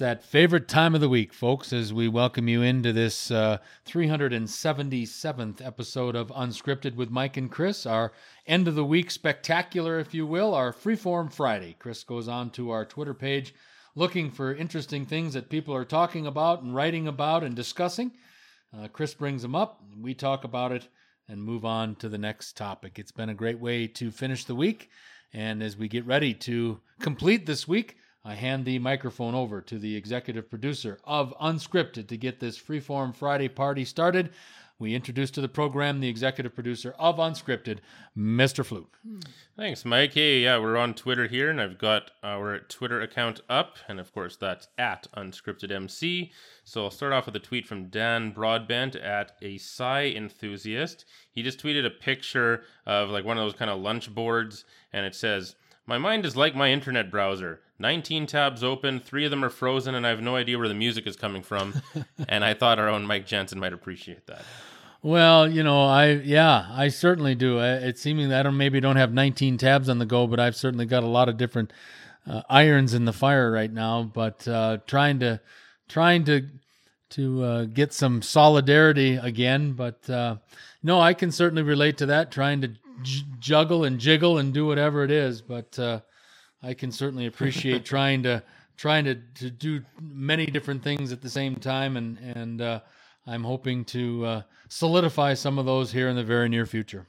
That favorite time of the week, folks, as we welcome you into this uh, 377th episode of Unscripted with Mike and Chris, our end of the week spectacular, if you will, our Freeform Friday. Chris goes on to our Twitter page looking for interesting things that people are talking about and writing about and discussing. Uh, Chris brings them up, we talk about it, and move on to the next topic. It's been a great way to finish the week. And as we get ready to complete this week, I hand the microphone over to the executive producer of Unscripted to get this Freeform Friday party started. We introduce to the program the executive producer of Unscripted, Mr. Fluke. Thanks, Mike. Hey, yeah, we're on Twitter here, and I've got our Twitter account up, and of course, that's at UnscriptedMC. So I'll start off with a tweet from Dan Broadbent at a Psy enthusiast. He just tweeted a picture of like one of those kind of lunch boards, and it says, My mind is like my internet browser. 19 tabs open, three of them are frozen, and I have no idea where the music is coming from. and I thought our own Mike Jensen might appreciate that. Well, you know, I yeah, I certainly do. It's seeming that I don't maybe don't have 19 tabs on the go, but I've certainly got a lot of different uh, irons in the fire right now. But uh, trying to trying to to uh, get some solidarity again. But uh, no, I can certainly relate to that. Trying to j- juggle and jiggle and do whatever it is, but uh, I can certainly appreciate trying to trying to, to do many different things at the same time, and and uh, I'm hoping to uh, solidify some of those here in the very near future.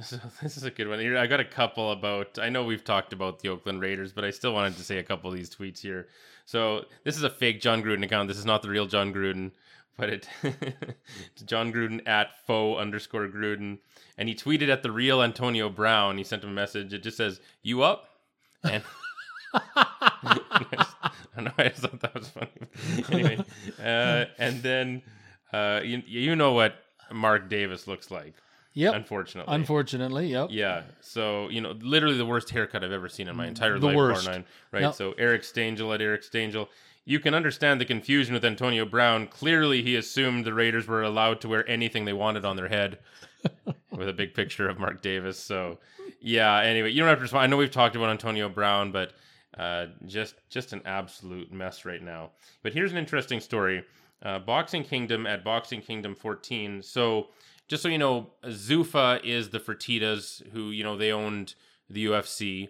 So this is a good one. Here, I got a couple about. I know we've talked about the Oakland Raiders, but I still wanted to say a couple of these tweets here. So this is a fake John Gruden account. This is not the real John Gruden, but it it's John Gruden at foe underscore Gruden, and he tweeted at the real Antonio Brown. He sent him a message. It just says, "You up?" And I, just, I don't know. I just thought that was funny. anyway, uh, and then uh, you you know what Mark Davis looks like. Yep. Unfortunately. Unfortunately, yep. Yeah. So, you know, literally the worst haircut I've ever seen in my entire The life, worst. nine. Right. Yep. So Eric Stangel at Eric Stangel. You can understand the confusion with Antonio Brown. Clearly he assumed the Raiders were allowed to wear anything they wanted on their head. with a big picture of Mark Davis. So yeah, anyway, you don't have to respond. I know we've talked about Antonio Brown, but uh, just just an absolute mess right now. But here's an interesting story. Uh, Boxing Kingdom at Boxing Kingdom 14. So just so you know, Zuffa is the Fertitas who you know they owned the UFC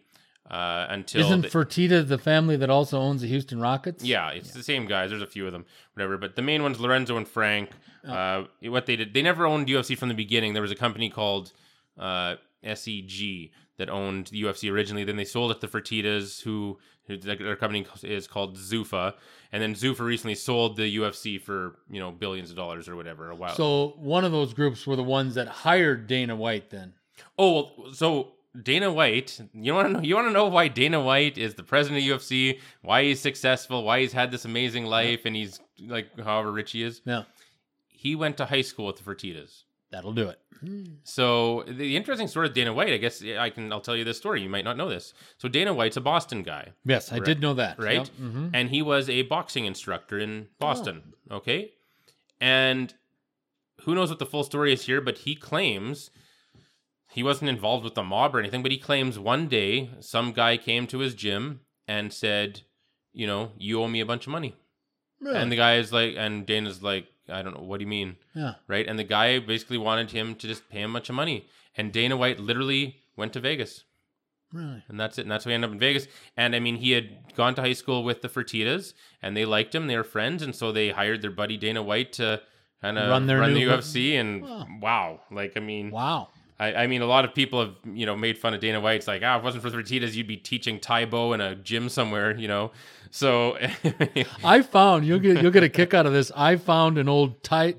uh, until Isn't they- Fertitta the family that also owns the Houston Rockets? yeah, it's the same guys. There's a few of them, whatever. But the main ones, Lorenzo and Frank. Uh, what they did, they never owned UFC from the beginning. There was a company called uh, SEG that owned the UFC originally. Then they sold it to Fertitas, who, who their company is called Zuffa. And then Zuffa recently sold the UFC for you know billions of dollars or whatever a while. So one of those groups were the ones that hired Dana White. Then Oh, well, so Dana White, you want to know? You want to know why Dana White is the president of UFC? Why he's successful? Why he's had this amazing life, and he's like however rich he is? yeah, He went to high school with the Fertitas. that'll do it. So the interesting story of Dana White, I guess I can. I'll tell you this story. You might not know this. So Dana White's a Boston guy, Yes, I Right. did know that. right? Yep. Mhm. And he was a boxing instructor in Boston. Okay, and who knows what the full story is here? But he claims he wasn't involved with the mob or anything. But he claims one day some guy came to his gym and said, "You know, you owe me a bunch of money." Really? And the guy is like, and Dana's like, "I don't know. What do you mean?" yeah. right? And the guy basically wanted him to just pay him a bunch of money. And Dana White literally went to Vegas. Really. And that's it. And that's how he ended up in Vegas. And I mean, he had gone to high school with the Fertitas and they liked him. They were friends. And so they hired their buddy Dana White to kind of Run run, the UFC. And Wow. wow. Like, I mean, Wow. I, I mean, a lot of people have, you know, made fun of Dana White. It's like, ah, if it wasn't for the Fertitas, you'd be teaching Tae Bo in a gym somewhere, you know? So, I found you'll get you'll get a kick out of this. I found an old Ty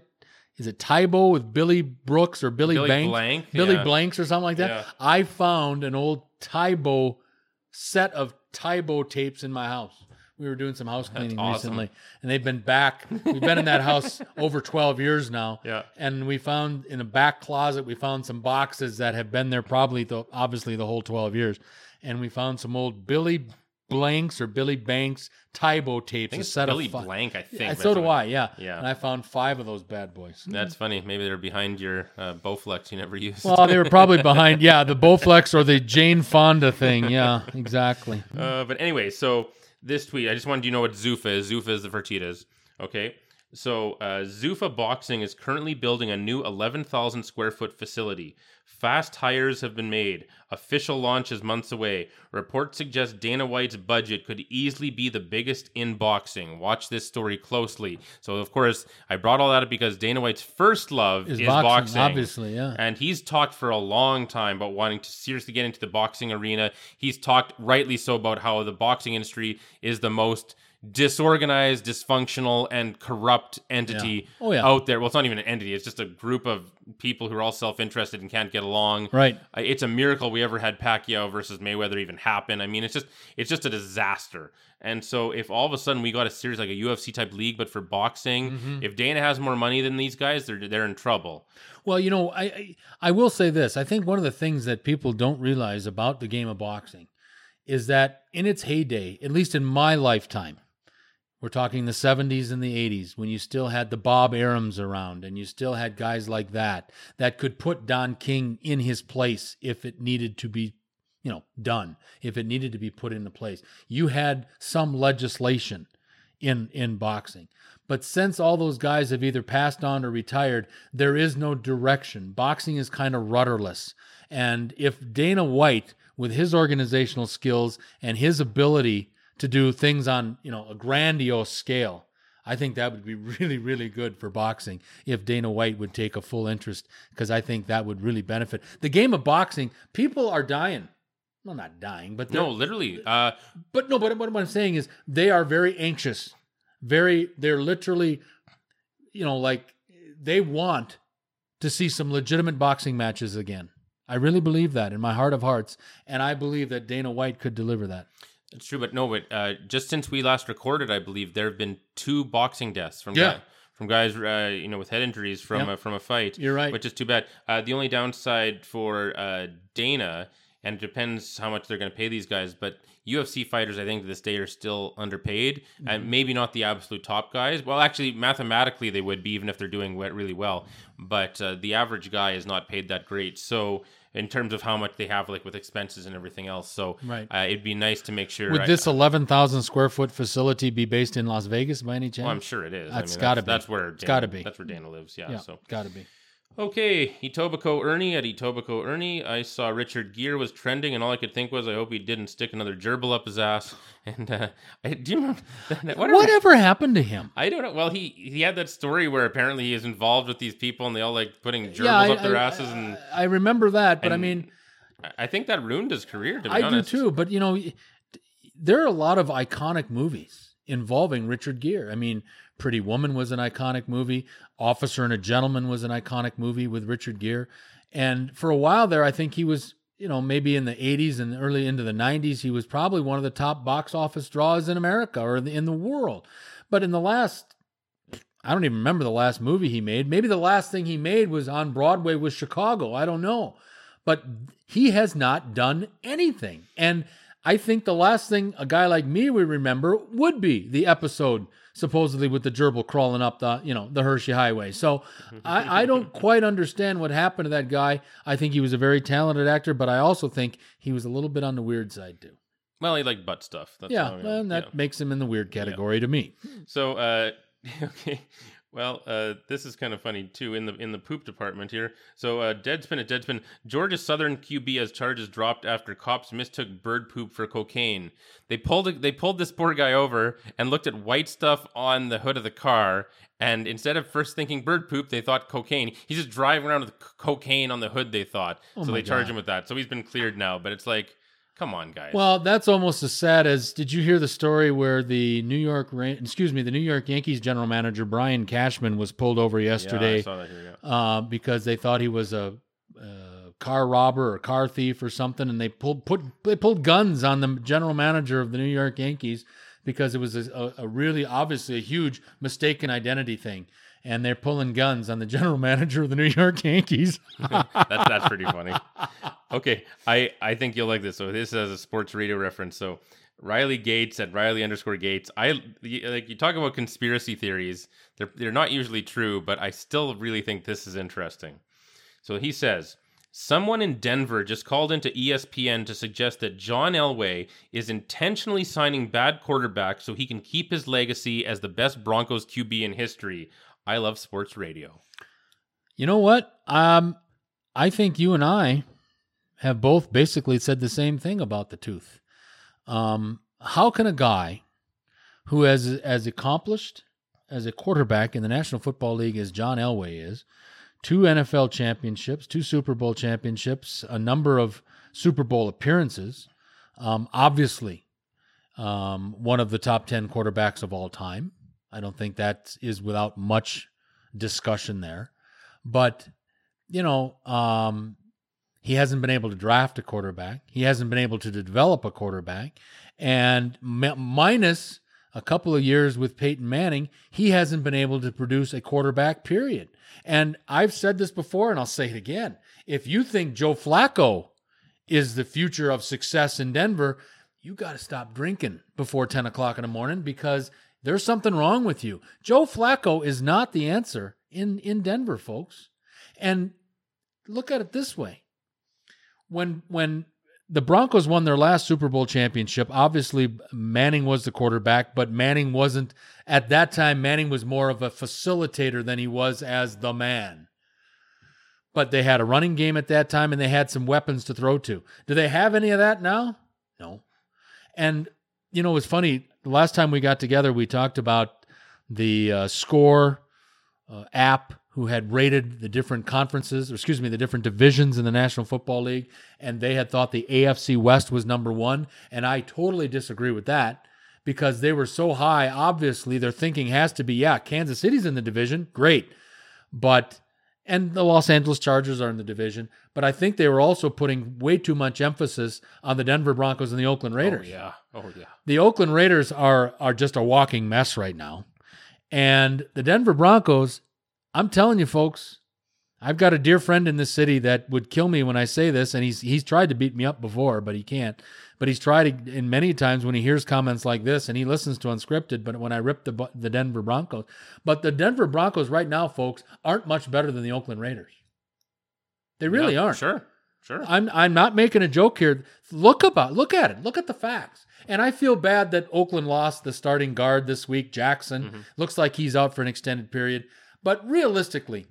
is it Tae Bo with Billy Brooks or Billy, Billy Banks? Blank, Billy yeah. Blanks or something like that. Yeah. I found an old Tae Bo set of Tae Bo tapes in my house. We were doing some house cleaning awesome. recently, and they've been back. We've been in that house over twelve years now. Yeah. and we found in a back closet we found some boxes that have been there probably the, obviously the whole twelve years, and we found some old Billy Blanks or Billy Banks Tae Bo tapes. I think set Billy of fi- Blank, I think. Yeah, so do I. Yeah, Yeah. And I found five of those bad boys. That's funny. Maybe they're behind your uh, Bowflex you never used. Well, they were probably behind. Yeah, the Bowflex or the Jane Fonda thing. Yeah, exactly. Uh, but anyway, so this tweet. I just wanted you to know what Zuffa is. Zuffa is the Fertitas. Okay. So uh, Zuffa Boxing is currently building a new 11,000 square foot facility. Fast hires have been made. Official launch is months away. Reports suggest Dana White's budget could easily be the biggest in boxing. Watch this story closely. So, of course, I brought all that up because Dana White's first love is, Is boxing, boxing, obviously, yeah. And he's talked for a long time about wanting to seriously get into the boxing arena. He's talked rightly so about how the boxing industry is the most disorganized, dysfunctional, and corrupt entity Yeah. Oh, yeah. out there. Well, it's not even an entity; it's just a group of people who are all self-interested and can't get along. Right. Uh, It's a miracle we ever had Pacquiao versus Mayweather even happen. I mean, it's just it's just a disaster. And so, if all of a sudden we got a series like a UFC type league, but for boxing, Mm-hmm. if Dana has more money than these guys, they're they're in trouble. Well, you know, I, I I will say this. I think one of the things that people don't realize about the game of boxing is that in its heyday, at least in my lifetime, we're talking the 70s and the 80s when you still had the Bob Arams around and you still had guys like that that could put Don King in his place if it needed to be, you know, done, if it needed to be put into place. You had some legislation in in boxing. But since all those guys have either passed on or retired, there is no direction. Boxing is kind of rudderless. And if Dana White, with his organizational skills and his ability to do things on, you know, a grandiose scale, I think that would be really, really good for boxing if Dana White would take a full interest, because I think that would really benefit. The game of boxing, people are dying. Well, not dying, but No, literally. Uh, but no, but what I'm saying is they are very anxious. Very, they're literally, you know, like they want to see some legitimate boxing matches again. I really believe that in my heart of hearts, and I believe that Dana White could deliver that. It's true, but no, but uh, just since we last recorded, I believe there have been two boxing deaths from Yeah. guy, from guys, uh, you know, with head injuries from a, from a fight. You're right. which is too bad. Uh, the only downside for uh, Dana, and it depends how much they're going to pay these guys, but UFC fighters, I think to this day are still underpaid, Mm-hmm. and maybe not the absolute top guys. Well, actually, mathematically they would be, even if they're doing really well. But uh, the average guy is not paid that great. So. In terms of how much they have, like with expenses and everything else, so Right. uh, it'd be nice to make sure. Would I- this 11,000 square foot facility be based in Las Vegas by any chance? Well, I'm sure it is. I That's mean, gotta that's, be. That's where It's Dana, gotta be. That's where Dana lives. Yeah. yeah, So got to be. Okay, Etobicoke Ernie at Etobicoke Ernie. I saw Richard Gere was trending, and all I could think was, I hope he didn't stick another gerbil up his ass. And uh, I, do you remember whatever? Whatever happened to him? I don't know. Well, he he had that story where apparently he is involved with these people, and they all like putting gerbils yeah, I, up their I- asses, and I remember that, but I mean, I think that ruined his career. To be I honest, do too. But you know, there are a lot of iconic movies involving Richard Gere. I mean, Pretty Woman was an iconic movie. Officer and a Gentleman was an iconic movie with Richard Gere. And for a while there, I think he was, you know, maybe in the 80s and early into the 90s, he was probably one of the top box office draws in America or in the, world. But in the last, I don't even remember the last movie he made. Maybe the last thing he made was on Broadway with Chicago. I don't know. But he has not done anything. And I think the last thing a guy like me would remember would be the episode supposedly with the gerbil crawling up the you know the Hershey Highway. So I, I don't quite understand what happened to that guy. I think he was a very talented actor, but I also think he was a little bit on the weird side too. Well, he liked butt stuff. That's yeah, that yeah. makes him in the weird category to me. So, uh, okay. Well, uh, this is kind of funny too in the in the poop department here. So, uh, Deadspin at Deadspin, Georgia Southern QB has charges dropped after cops mistook bird poop for cocaine. They pulled they pulled this poor guy over and looked at white stuff on the hood of the car. And instead of first thinking bird poop, they thought cocaine. He's just driving around with c- cocaine on the hood. They thought Oh so. They charge him with that. So he's been cleared now. But it's like, come on, guys. Well, that's almost as sad as did you hear the story where the New York excuse me, the New York Yankees general manager Brian Cashman was pulled over yeah, yesterday that here. Yeah. uh, because they thought he was a, uh car robber or car thief or something, and they pulled put they pulled guns on the general manager of the New York Yankees because it was a, a, a really obviously a huge mistaken identity thing, and they're pulling guns on the general manager of the New York Yankees. that's that's pretty funny. Okay, I I think you'll like this. So this is a sports radio reference. So Riley Gates at Riley underscore Gates. I like you talk about conspiracy theories. They're they're not usually true, but I still really think this is interesting. So he says Someone in Denver just called into ESPN to suggest that John Elway is intentionally signing bad quarterbacks so he can keep his legacy as the best Broncos QB in history. I love sports radio. You know what? Um, I think you and I have both basically said the same thing about the tooth. Um, how can a guy who has as accomplished as a quarterback in the National Football League as John Elway is, two NFL championships, two Super Bowl championships, a number of Super Bowl appearances, um, obviously um, one of the top 10 quarterbacks of all time. I don't think that is without much discussion there. But, you know, um, he hasn't been able to draft a quarterback. He hasn't been able to develop a quarterback. And mi- minus a couple of years with Peyton Manning, he hasn't been able to produce a quarterback, period. And I've said this before, and I'll say it again. If you think Joe Flacco is the future of success in Denver, you got to stop drinking before 10 o'clock in the morning because there's something wrong with you. Joe Flacco is not the answer in, in Denver, folks. And look at it this way. When when the Broncos won their last Super Bowl championship, obviously Manning was the quarterback, but Manning wasn't at that time Manning was more of a facilitator than he was as the man. But they had a running game at that time and they had some weapons to throw to. Do they have any of that now? No. And you know, it's funny. Last time we got together, we talked about the uh, score uh, app who had rated the different conferences, or excuse me, the different divisions in the National Football League, and they had thought the AFC West was number one. And I totally disagree with that because they were so high. Obviously, their thinking has to be, yeah, Kansas City's in the division, great, but and the Los Angeles Chargers are in the division, but I think they were also putting way too much emphasis on the Denver Broncos and the Oakland oh, Raiders. Oh, yeah. Oh, yeah. The Oakland Raiders are are just a walking mess right now. And the Denver Broncos, I'm telling you folks, I've got a dear friend in this city that would kill me when I say this and he's he's tried to beat me up before, but he can't. But he's tried in many times when he hears comments like this and he listens to unscripted, but when I rip the the Denver Broncos, but the Denver Broncos right now, folks, aren't much better than the Oakland Raiders. They really Yeah, aren't. Sure. Sure. I'm I'm not making a joke here. Look about look at it. Look at the facts. And I feel bad that Oakland lost the starting guard this week, Jackson. Mhm. Looks like he's out for an extended period. But realistically,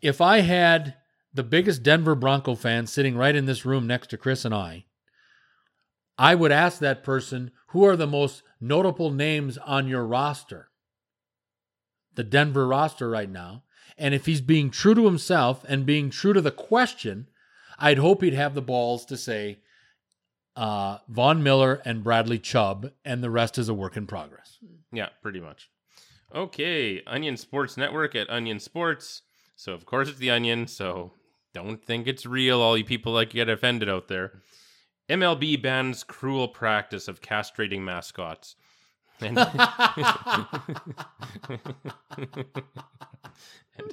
if I had the biggest Denver Bronco fan sitting right in this room next to Chris and I, I would ask that person, who are the most notable names on your roster? The Denver roster right now. And if he's being true to himself and being true to the question, I'd hope he'd have the balls to say uh, Von Miller and Bradley Chubb, and the rest is a work in progress. Yeah, pretty much. Okay, Onion Sports Network at Onion Sports. So of course it's the Onion. So don't think it's real. All you people like get offended out there. MLB bans cruel practice of castrating mascots. And, and,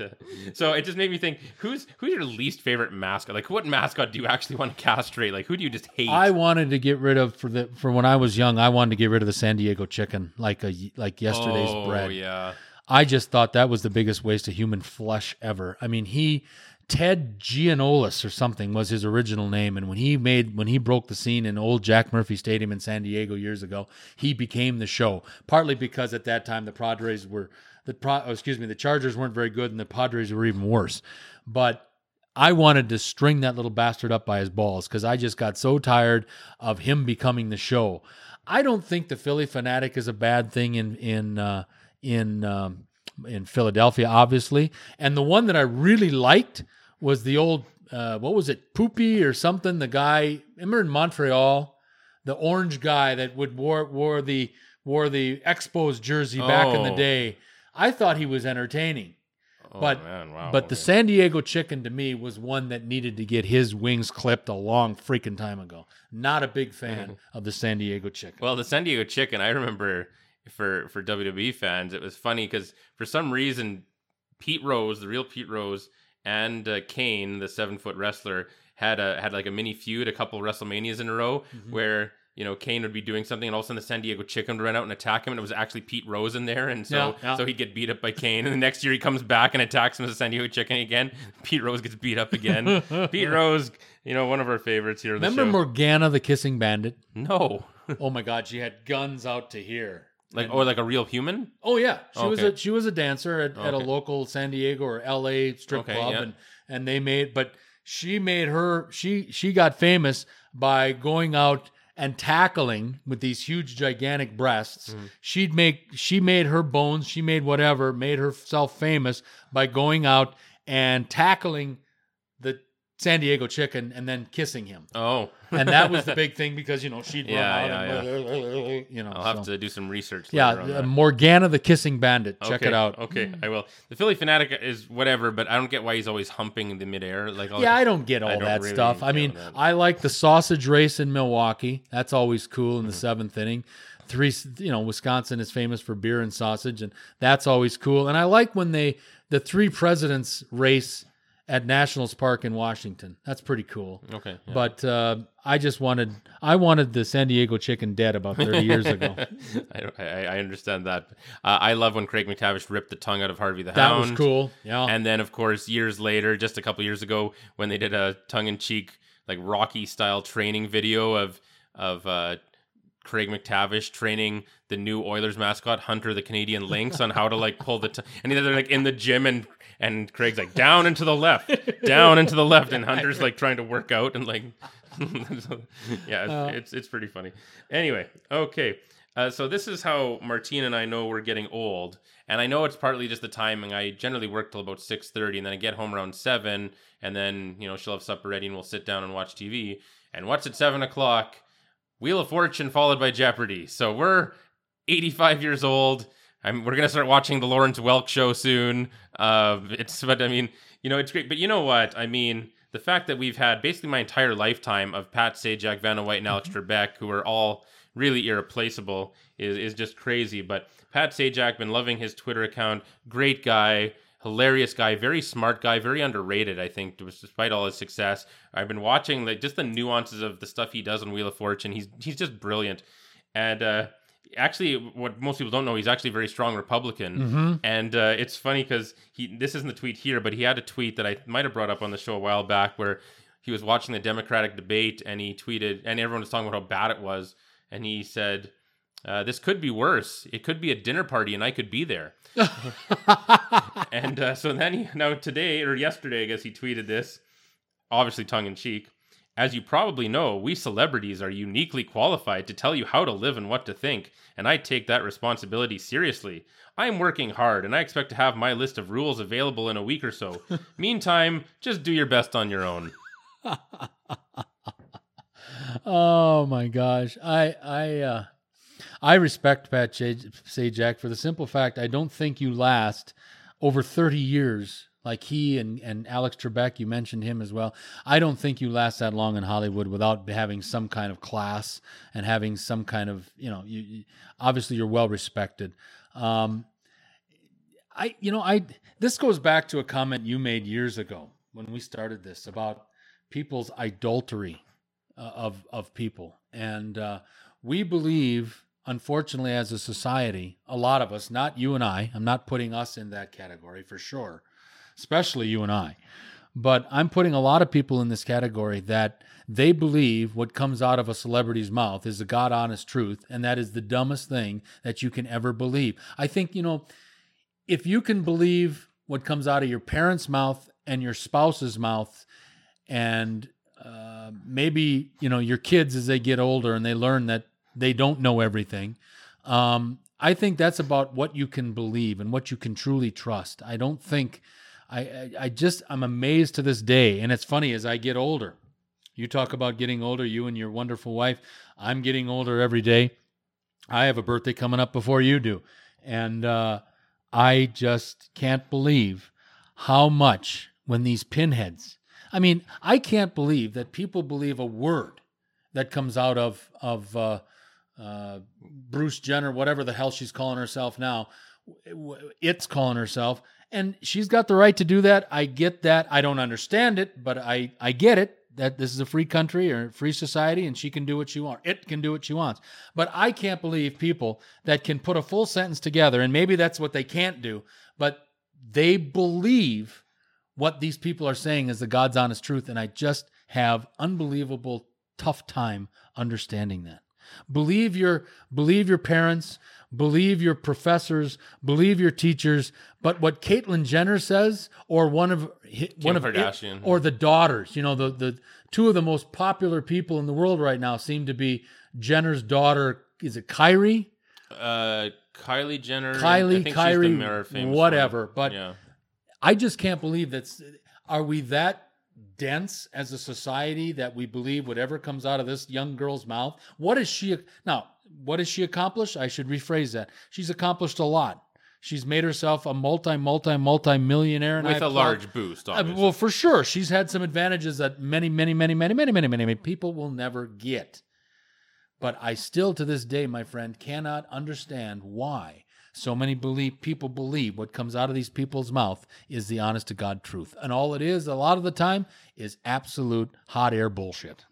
uh, so it just made me think: who's who's your least favorite mascot? Like, what mascot do you actually want to castrate? Like, who do you just hate? I wanted to get rid of for the for when I was young. I wanted to get rid of the San Diego chicken, like a like yesterday's oh, bread. yeah. I just thought that was the biggest waste of human flesh ever. I mean, he Ted Giannoulas or something was his original name, and when he made when he broke the scene in old Jack Murphy Stadium in San Diego years ago, he became the show. Partly because at that time the Padres were the Pro, oh, excuse me the Chargers weren't very good, and the Padres were even worse. But I wanted to string that little bastard up by his balls because I just got so tired of him becoming the show. I don't think the Phillie Phanatic is a bad thing in in uh, in um, in Philadelphia, obviously. And the one that I really liked was the old uh, what was it, Poopy or something? The guy, remember in Montreal, the orange guy that would wore wore the wore the Expos jersey back in the Oh. day. I thought he was entertaining. Oh, But- man, wow. But the. San Diego chicken to me was one that needed to get his wings clipped a long freaking time ago. Not a big fan of the San Diego chicken. Well, the San Diego Chicken, I remember for for WWE fans, it was funny because for some reason, Pete Rose, the real Pete Rose, and uh, Kane, the seven foot wrestler, had a had like a mini feud, a couple WrestleManias in a row, Mhm. where you know, Kane would be doing something, and all of a sudden the San Diego Chicken would run out and attack him, and it was actually Pete Rose in there, and so Yeah, yeah. so he'd get beat up by Kane, and the next year he comes back and attacks him as a San Diego Chicken again. Pete Rose gets beat up again. Pete Rose, you know, one of our favorites here. the Remember show. Morgana the kissing bandit? no, Oh my god, she had guns out to here. Like or like a real human. Oh yeah, she was a she was a dancer at, at a local San Diego or L.A. strip Okay, club, yeah. and and they made, but she made her she she got famous by going out and tackling with these huge gigantic breasts. Mm-hmm. She'd make she made her bones, she made whatever, made herself famous by going out and tackling the San Diego chicken and then kissing him. Oh, And that was the big thing because you know she'd run Yeah, out yeah, and you know. I'll have so- to do some research. yeah, on uh. Morgana the Kissing Bandit. Check Okay, it out. Okay, I will. The Phillie Phanatic is whatever, but I don't get why he's always humping in the midair. Like, Yeah, I don't get all don't that really stuff. I mean, that. I like the sausage race in Milwaukee. That's always cool Mm-hmm. in the seventh inning. Three, you know, Wisconsin is famous for beer and sausage, and that's always cool. And I like when they the three presidents race at Nationals Park in Washington. That's pretty cool. okay. yeah. But uh, I just wanted I wanted the San Diego chicken dead about thirty years ago. I, I, I understand that. Uh, I love when Craig MacTavish ripped the tongue out of Harvey the That Hound. was cool. Yeah. And then, of course, years later, just a couple years ago, when they did a tongue-in-cheek, like Rocky style training video of of uh, Craig MacTavish training the new Oilers mascot Hunter the Canadian Lynx on how to like pull the t- and they're like in the gym and and Craig's like down and to the left, down and to the left, and Hunter's like trying to work out and like yeah, it's, Uh. it's it's pretty funny. Anyway, okay. Uh, so this is how Martine and I know we're getting old, and I know it's partly just the timing. I generally work till about six thirty, and then I get home around seven, and then you know she'll have supper ready, and we'll sit down and watch TV. And what's at seven o'clock? Wheel of Fortune followed by Jeopardy. So we're eighty-five years old. I'm, we're gonna start watching the Lawrence Welk show soon. Uh, it's but I mean, you know, it's great. But you know what? I mean, the fact that we've had basically my entire lifetime of Pat Sajak, Vanna White, and Alex Trebek, who are all really irreplaceable, is is just crazy. But Pat Sajak, been loving his Twitter account. Great guy. Hilarious guy, very smart guy, very underrated. I think, despite all his success, I've been watching like just the nuances of the stuff he does on Wheel of Fortune. He's he's just brilliant, and uh, actually, what most people don't know, he's actually a very strong Republican. Mhm. And uh, it's funny because he this isn't the tweet here, but he had a tweet that I might have brought up on the show a while back where he was watching the Democratic debate and he tweeted, and everyone was talking about how bad it was, and he said. Uh, this could be worse. It could be a dinner party, and I could be there. And uh, so then he now today or yesterday, I guess he tweeted this, obviously tongue in cheek. As you probably know, we celebrities are uniquely qualified to tell you how to live and what to think, and I take that responsibility seriously. I am working hard, and I expect to have my list of rules available in a week or so. Meantime, just do your best on your own. oh my gosh, I I uh, I respect Pat Saj- Sajak for the simple fact I don't think you last over thirty years like he and and Alex Trebek. You mentioned him as well. I don't think you last that long in Hollywood without having some kind of class and having some kind of you know you, you obviously you're well respected. Um, I you know I this goes back to a comment you made years ago when we started this about people's adultery uh, of of people, and uh, we believe, unfortunately, as a society, a lot of us, not you and I, I'm not putting us in that category for sure, especially you and I, but I'm putting a lot of people in this category that they believe what comes out of a celebrity's mouth is the God honest truth, and that is the dumbest thing that you can ever believe. I think you know if you can believe what comes out of your parents' mouth and your spouse's mouth, and uh, maybe you know your kids as they get older and they learn that they don't know everything. Um, I think that's about what you can believe and what you can truly trust. I don't think I, I just I'm amazed to this day, and it's funny as I get older. You talk about getting older, you and your wonderful wife. I'm getting older every day. I have a birthday coming up before you do, and uh, I just can't believe how much when these pinheads. I mean, I can't believe that people believe a word that comes out of of uh, uh, Bruce Jenner, whatever the hell she's calling herself now. It's calling herself, and she's got the right to do that. I get that. I don't understand it, but I I get it that this is a free country or free society and she can do what she wants. It can do what she wants. But I can't believe people that can put a full sentence together, and maybe that's what they can't do, but they believe what these people are saying is the God's honest truth. And I just have unbelievable tough time understanding that. Believe your believe your parents, believe your professors, believe your teachers. But what Caitlyn Jenner says, or one of one of Kardashian. or the daughters, you know, the the two of the most popular people in the world right now seem to be Jenner's daughter. Is it Kyrie? Uh, Kylie Jenner. I Kylie, think she's the Kyrie, whatever. one. But yeah. I just can't believe that's. Are we that dense as a society that we believe whatever comes out of this young girl's mouth? What is she now? What has she accomplished? I should rephrase that. She's accomplished a lot. She's made herself a multi, multi, multi millionaire, and with a applaud- large boost. Uh, Obviously. well, for sure, she's had some advantages that many, many, many, many, many, many, many, many people will never get. But I still, to this day, my friend, cannot understand why so many believe people believe what comes out of these people's mouth is the honest to God truth, and all it is a lot of the time is absolute hot air bullshit.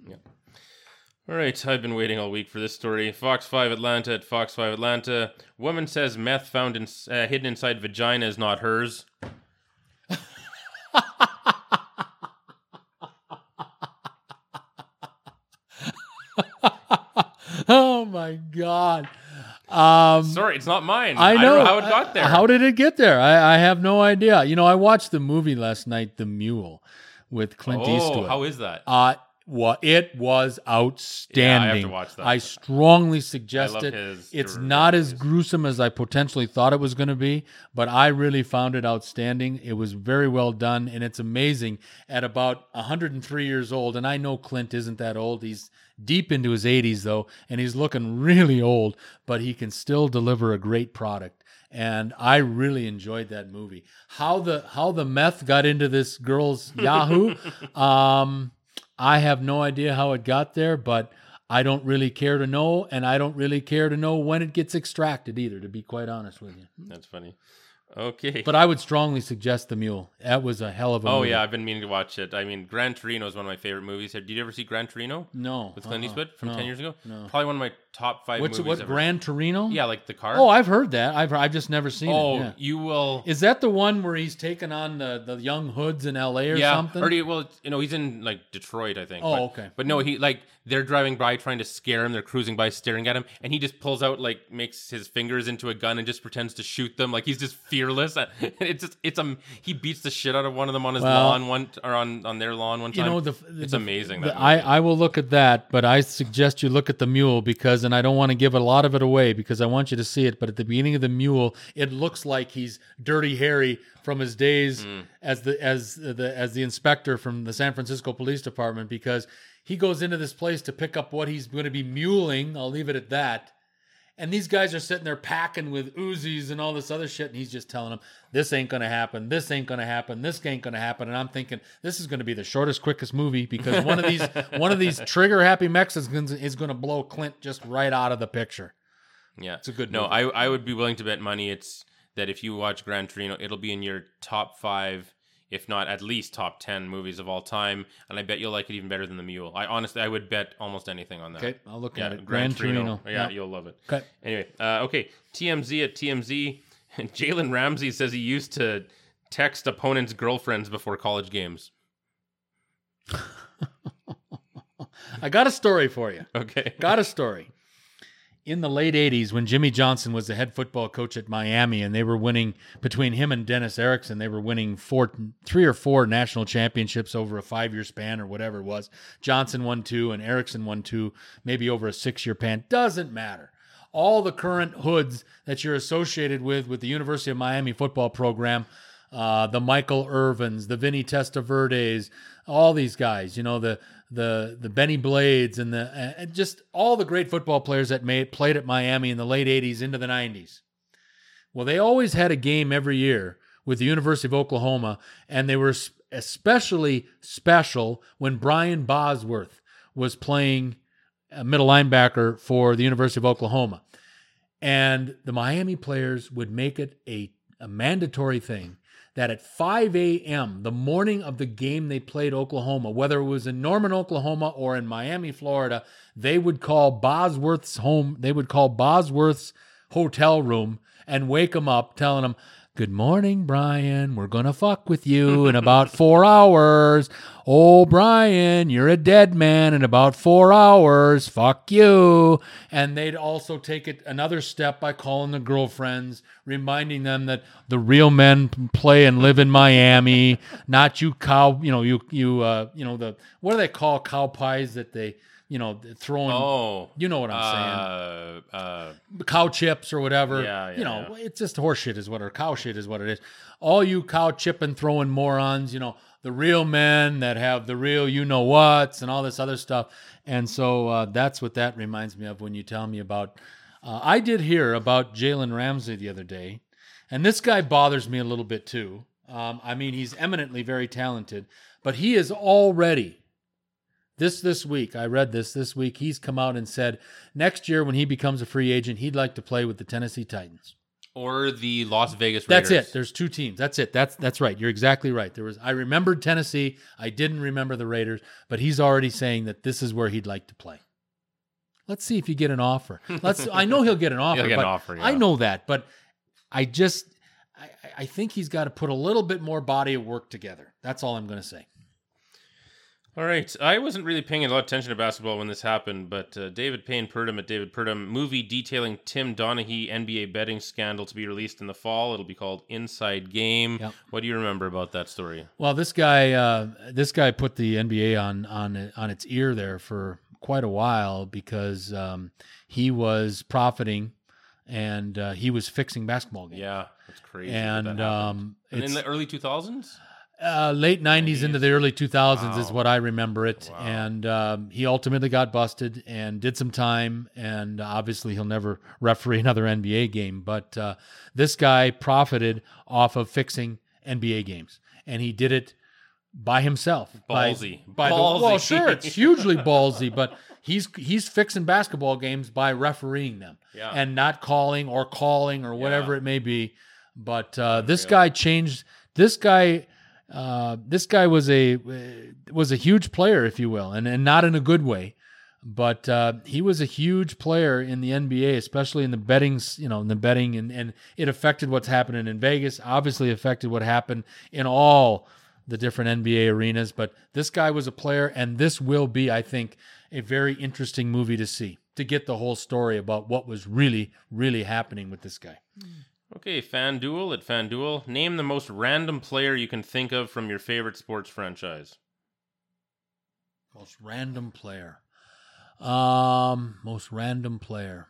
All right, I've been waiting all week for this story. Fox 5 Atlanta at Fox 5 Atlanta. Woman says meth found in, uh, hidden inside vagina is not hers. oh my God! Um, Sorry, it's not mine. I know. don't know how it got there. How did it get there? I, I have no idea. You know, I watched the movie last night, The Mule, with Clint oh, Eastwood. how is that? Uh, what it was outstanding. watch that. I strongly I suggest love it. It's not as gruesome as I potentially thought it was going to be, but I really found it outstanding. It was very well done, and it's amazing. At about 103 years old, and I know Clint isn't that old. He's deep into his 80s though, and he's looking really old, but he can still deliver a great product. And I really enjoyed that movie. How the how the meth got into this girl's Yahoo, um, I have no idea how it got there, but I don't really care to know, and I don't really care to know when it gets extracted either. To be quite honest with you, That's funny. Okay. but I would strongly suggest the Mule. That was a hell of a. oh movie. yeah, I've been meaning to watch it. I mean, Gran Torino is one of my favorite movies. Did you ever see Gran Torino no with Clint uh-uh, Eastwood from no, ten years ago? No. Probably one of my top five What's What ever. Gran Torino? Yeah, like the car. Oh, I've heard that. I've I've just never seen oh, it. yeah. you will. Is that the one where he's taking on the, the young hoods in L.A. or yeah, something? or do you- well, you know, he's in like Detroit, I think. Oh, but, okay. But no, he like they're driving by trying to scare him. They're cruising by, staring at him, and he just pulls out like makes his fingers into a gun and just pretends to shoot them. Like he's just fearless. It's just it's um he beats the shit out of one of them on his Well, lawn one or on on their lawn one time. you know the it's the- amazing. the- That I. I will look at that, but I suggest you look at the mule because, and I don't want to give a lot of it away because I want you to see it. But at the beginning of the mule, it looks like he's Dirty Harry from his days Mm. as the as the as the inspector from the San Francisco Police Department because he goes into this place to pick up what he's going to be muling. I'll leave it at that. And these guys are sitting there packing with Uzis and all this other shit, and he's just telling them, "This ain't gonna happen. This ain't gonna happen. This ain't gonna happen." And I'm thinking, this is gonna be the shortest, quickest movie because one of these, one of these trigger happy Mexicans is gonna blow Clint just right out of the picture. yeah, It's a good. No, movie. I I would be willing to bet money it's that if you watch Gran Torino, it'll be in your top five, if not at least top ten movies of all time, and I bet you'll like it even better than The Mule. I honestly, I would bet almost anything on that. okay, I'll look Yeah, at it. Gran, Gran Torino. Torino. Yeah, Yeah. you'll love it. Okay. Anyway, uh, okay. TMZ at TMZ. Jalen Ramsey says he used to text opponents' girlfriends before college games. I got a story for you. Okay. Got a story. In the late 80s, when Jimmy Johnson was the head football coach at Miami and they were winning, between him and Dennis Erickson, they were winning four, three or four national championships over a five year span or whatever it was. Johnson won two and Erickson won two, maybe over a six year span. Doesn't matter. All the current hoods that you're associated with with the University of Miami football program, uh, the Michael Irvins, the Vinny Testaverdes, all these guys, you know, the the the Benny Blades and the just all the great football players that made played at Miami in the late 80s into the 90s. Well, they always had a game every year with the University of Oklahoma, and they were especially special when Brian Bosworth was playing a middle linebacker for the University of Oklahoma. And the Miami players would make it a, a mandatory thing that at 5 a.m., the morning of the game they played Oklahoma, whether it was in Norman, Oklahoma or in Miami, Florida, they would call Bosworth's home, they would call Bosworth's hotel room and wake him up, telling him, Good morning, Brian. We're going to fuck with you in about four hours. Oh, Brian, you're a dead man in about four hours. Fuck you. And they'd also take it another step by calling the girlfriends, reminding them that the real men play and live in Miami, not you cow, you know, you, you, uh, you know, the, what do they call cow pies that they, you know, throwing, Oh, you know what I'm saying uh, uh, cow chips or whatever. Yeah, yeah, you know, it's just horseshit is what or cow shit is what it is. All you cow chipping throwing morons, you know, the real men that have the real you know what's and all this other stuff. And so uh, that's what that reminds me of when you tell me about. Uh, I did hear about Jalen Ramsey the other day, and this guy bothers me a little bit too. Um, I mean, he's eminently very talented, but he is already this this week i read this this week he's come out and said next year when he becomes a free agent he'd like to play with the tennessee titans. Or the Las Vegas Raiders. that's it. There's two teams. That's it. That's that's right. You're exactly right. There was i remembered tennessee. I didn't remember the raiders but he's already saying that this is where he'd like to play. Let's see if you get an offer. Let's i know he'll get an offer He'll get an offer, yeah. i know that but i just I, I think he's got to put a little bit more body of work together. That's all i'm going to say All right. I wasn't really paying a lot of attention to basketball when this happened, but uh, David Payne Purdum at David Purdum movie detailing Tim Donaghy NBA betting scandal to be released in the fall. It'll be called Inside Game. Yep. What do you remember about that story? Well, this guy, uh, this guy put the NBA on on on its ear there for quite a while because um, he was profiting and uh, he was fixing basketball games. Yeah, that's crazy. and that um, in the early 2000s? Uh, late '90s into the early 2000s is what I remember it. Wow. And um, he ultimately got busted and did some time. And obviously, he'll never referee another NBA game. But uh, this guy profited off of fixing NBA games, and he did it by himself. by- Ballsy. By, the, Ballsy. well, sure, it's hugely ballsy, but he's he's fixing basketball games by refereeing them Yeah. and not calling or calling or whatever Yeah. it may be. But uh, this guy changed. This guy, uh, this guy was a was a huge player, if you will, and and not in a good way. But uh, he was a huge player in the NBA, especially in the betting, you know, in the betting, and, and it affected what's happening in Vegas. Obviously, affected what happened in all the different NBA arenas. But this guy was a player, and this will be, I think, a very interesting movie to see to get the whole story about what was really, really happening with this guy. Okay, FanDuel at FanDuel. Name the most random player you can think of from your favorite sports franchise. Most random player. Um, most random player.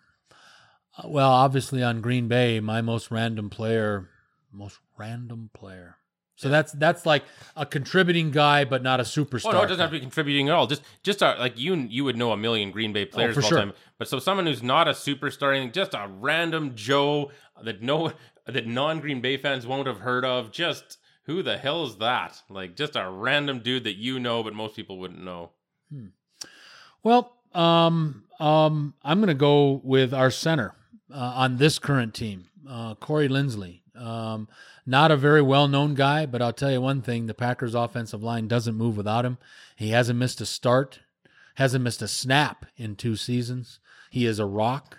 Uh, well, obviously on Green Bay, my most random player, most random player. So that's that's like a contributing guy, but not a superstar. Oh no, it doesn't have to be contributing at all. Just, just a, like you, you would know a million Green Bay players Oh, for all sure. time. But so someone who's not a superstar, anything, just a random Joe that no, that non Green Bay fans won't have heard of. Just who the hell is that? Like just a random dude that you know, but most people wouldn't know. Well, um, um, I'm going to go with our center uh, on this current team, uh, Corey Linsley. Um, not a very well known guy, but I'll tell you one thing the Packers' offensive line doesn't move without him. He hasn't missed a start, hasn't missed a snap in two seasons. He is a rock.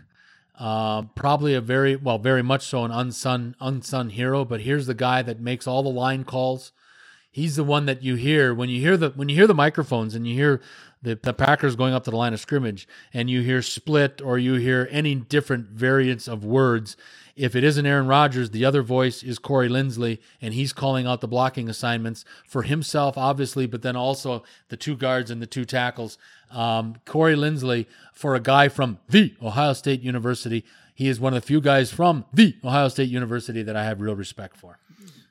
Uh, probably a very well, very much so an unsung unsung hero. But here's the guy that makes all the line calls. He's the one that you hear when you hear the when you hear the microphones and you hear the, the Packers going up to the line of scrimmage and you hear split or you hear any different variants of words. If it isn't Aaron Rodgers, the other voice is Corey Linsley, and he's calling out the blocking assignments for himself, obviously, but then also the two guards and the two tackles. Um, Corey Linsley, for a guy from the Ohio State University, he is one of the few guys from the Ohio State University that I have real respect for.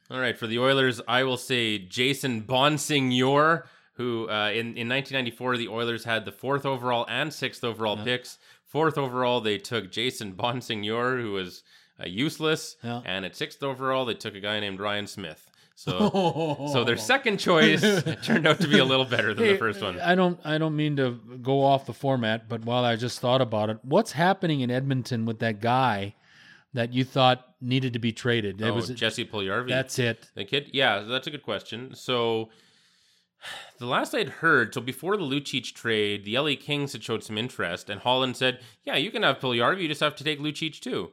All right, for the Oilers, I will say Jason Bonsignore, who uh, in, in 1994, the Oilers had the fourth overall and sixth overall picks. Fourth overall, they took Jason Bonsignore, who was uh, useless. Yeah. And at sixth overall, they took a guy named Ryan Smyth. So, so their second choice turned out to be a little better than the first one. I don't I don't mean to go off the format, but while I just thought about it, what's happening in Edmonton with that guy that you thought needed to be traded? It oh, was Jesse Puljujarvi. that's it. The kid, yeah, that's a good question. So, the last I'd heard, so before the Lucic trade, the LA Kings had showed some interest, and Holland said, "Yeah, you can have Puljujarvi, you just have to take Lucic too."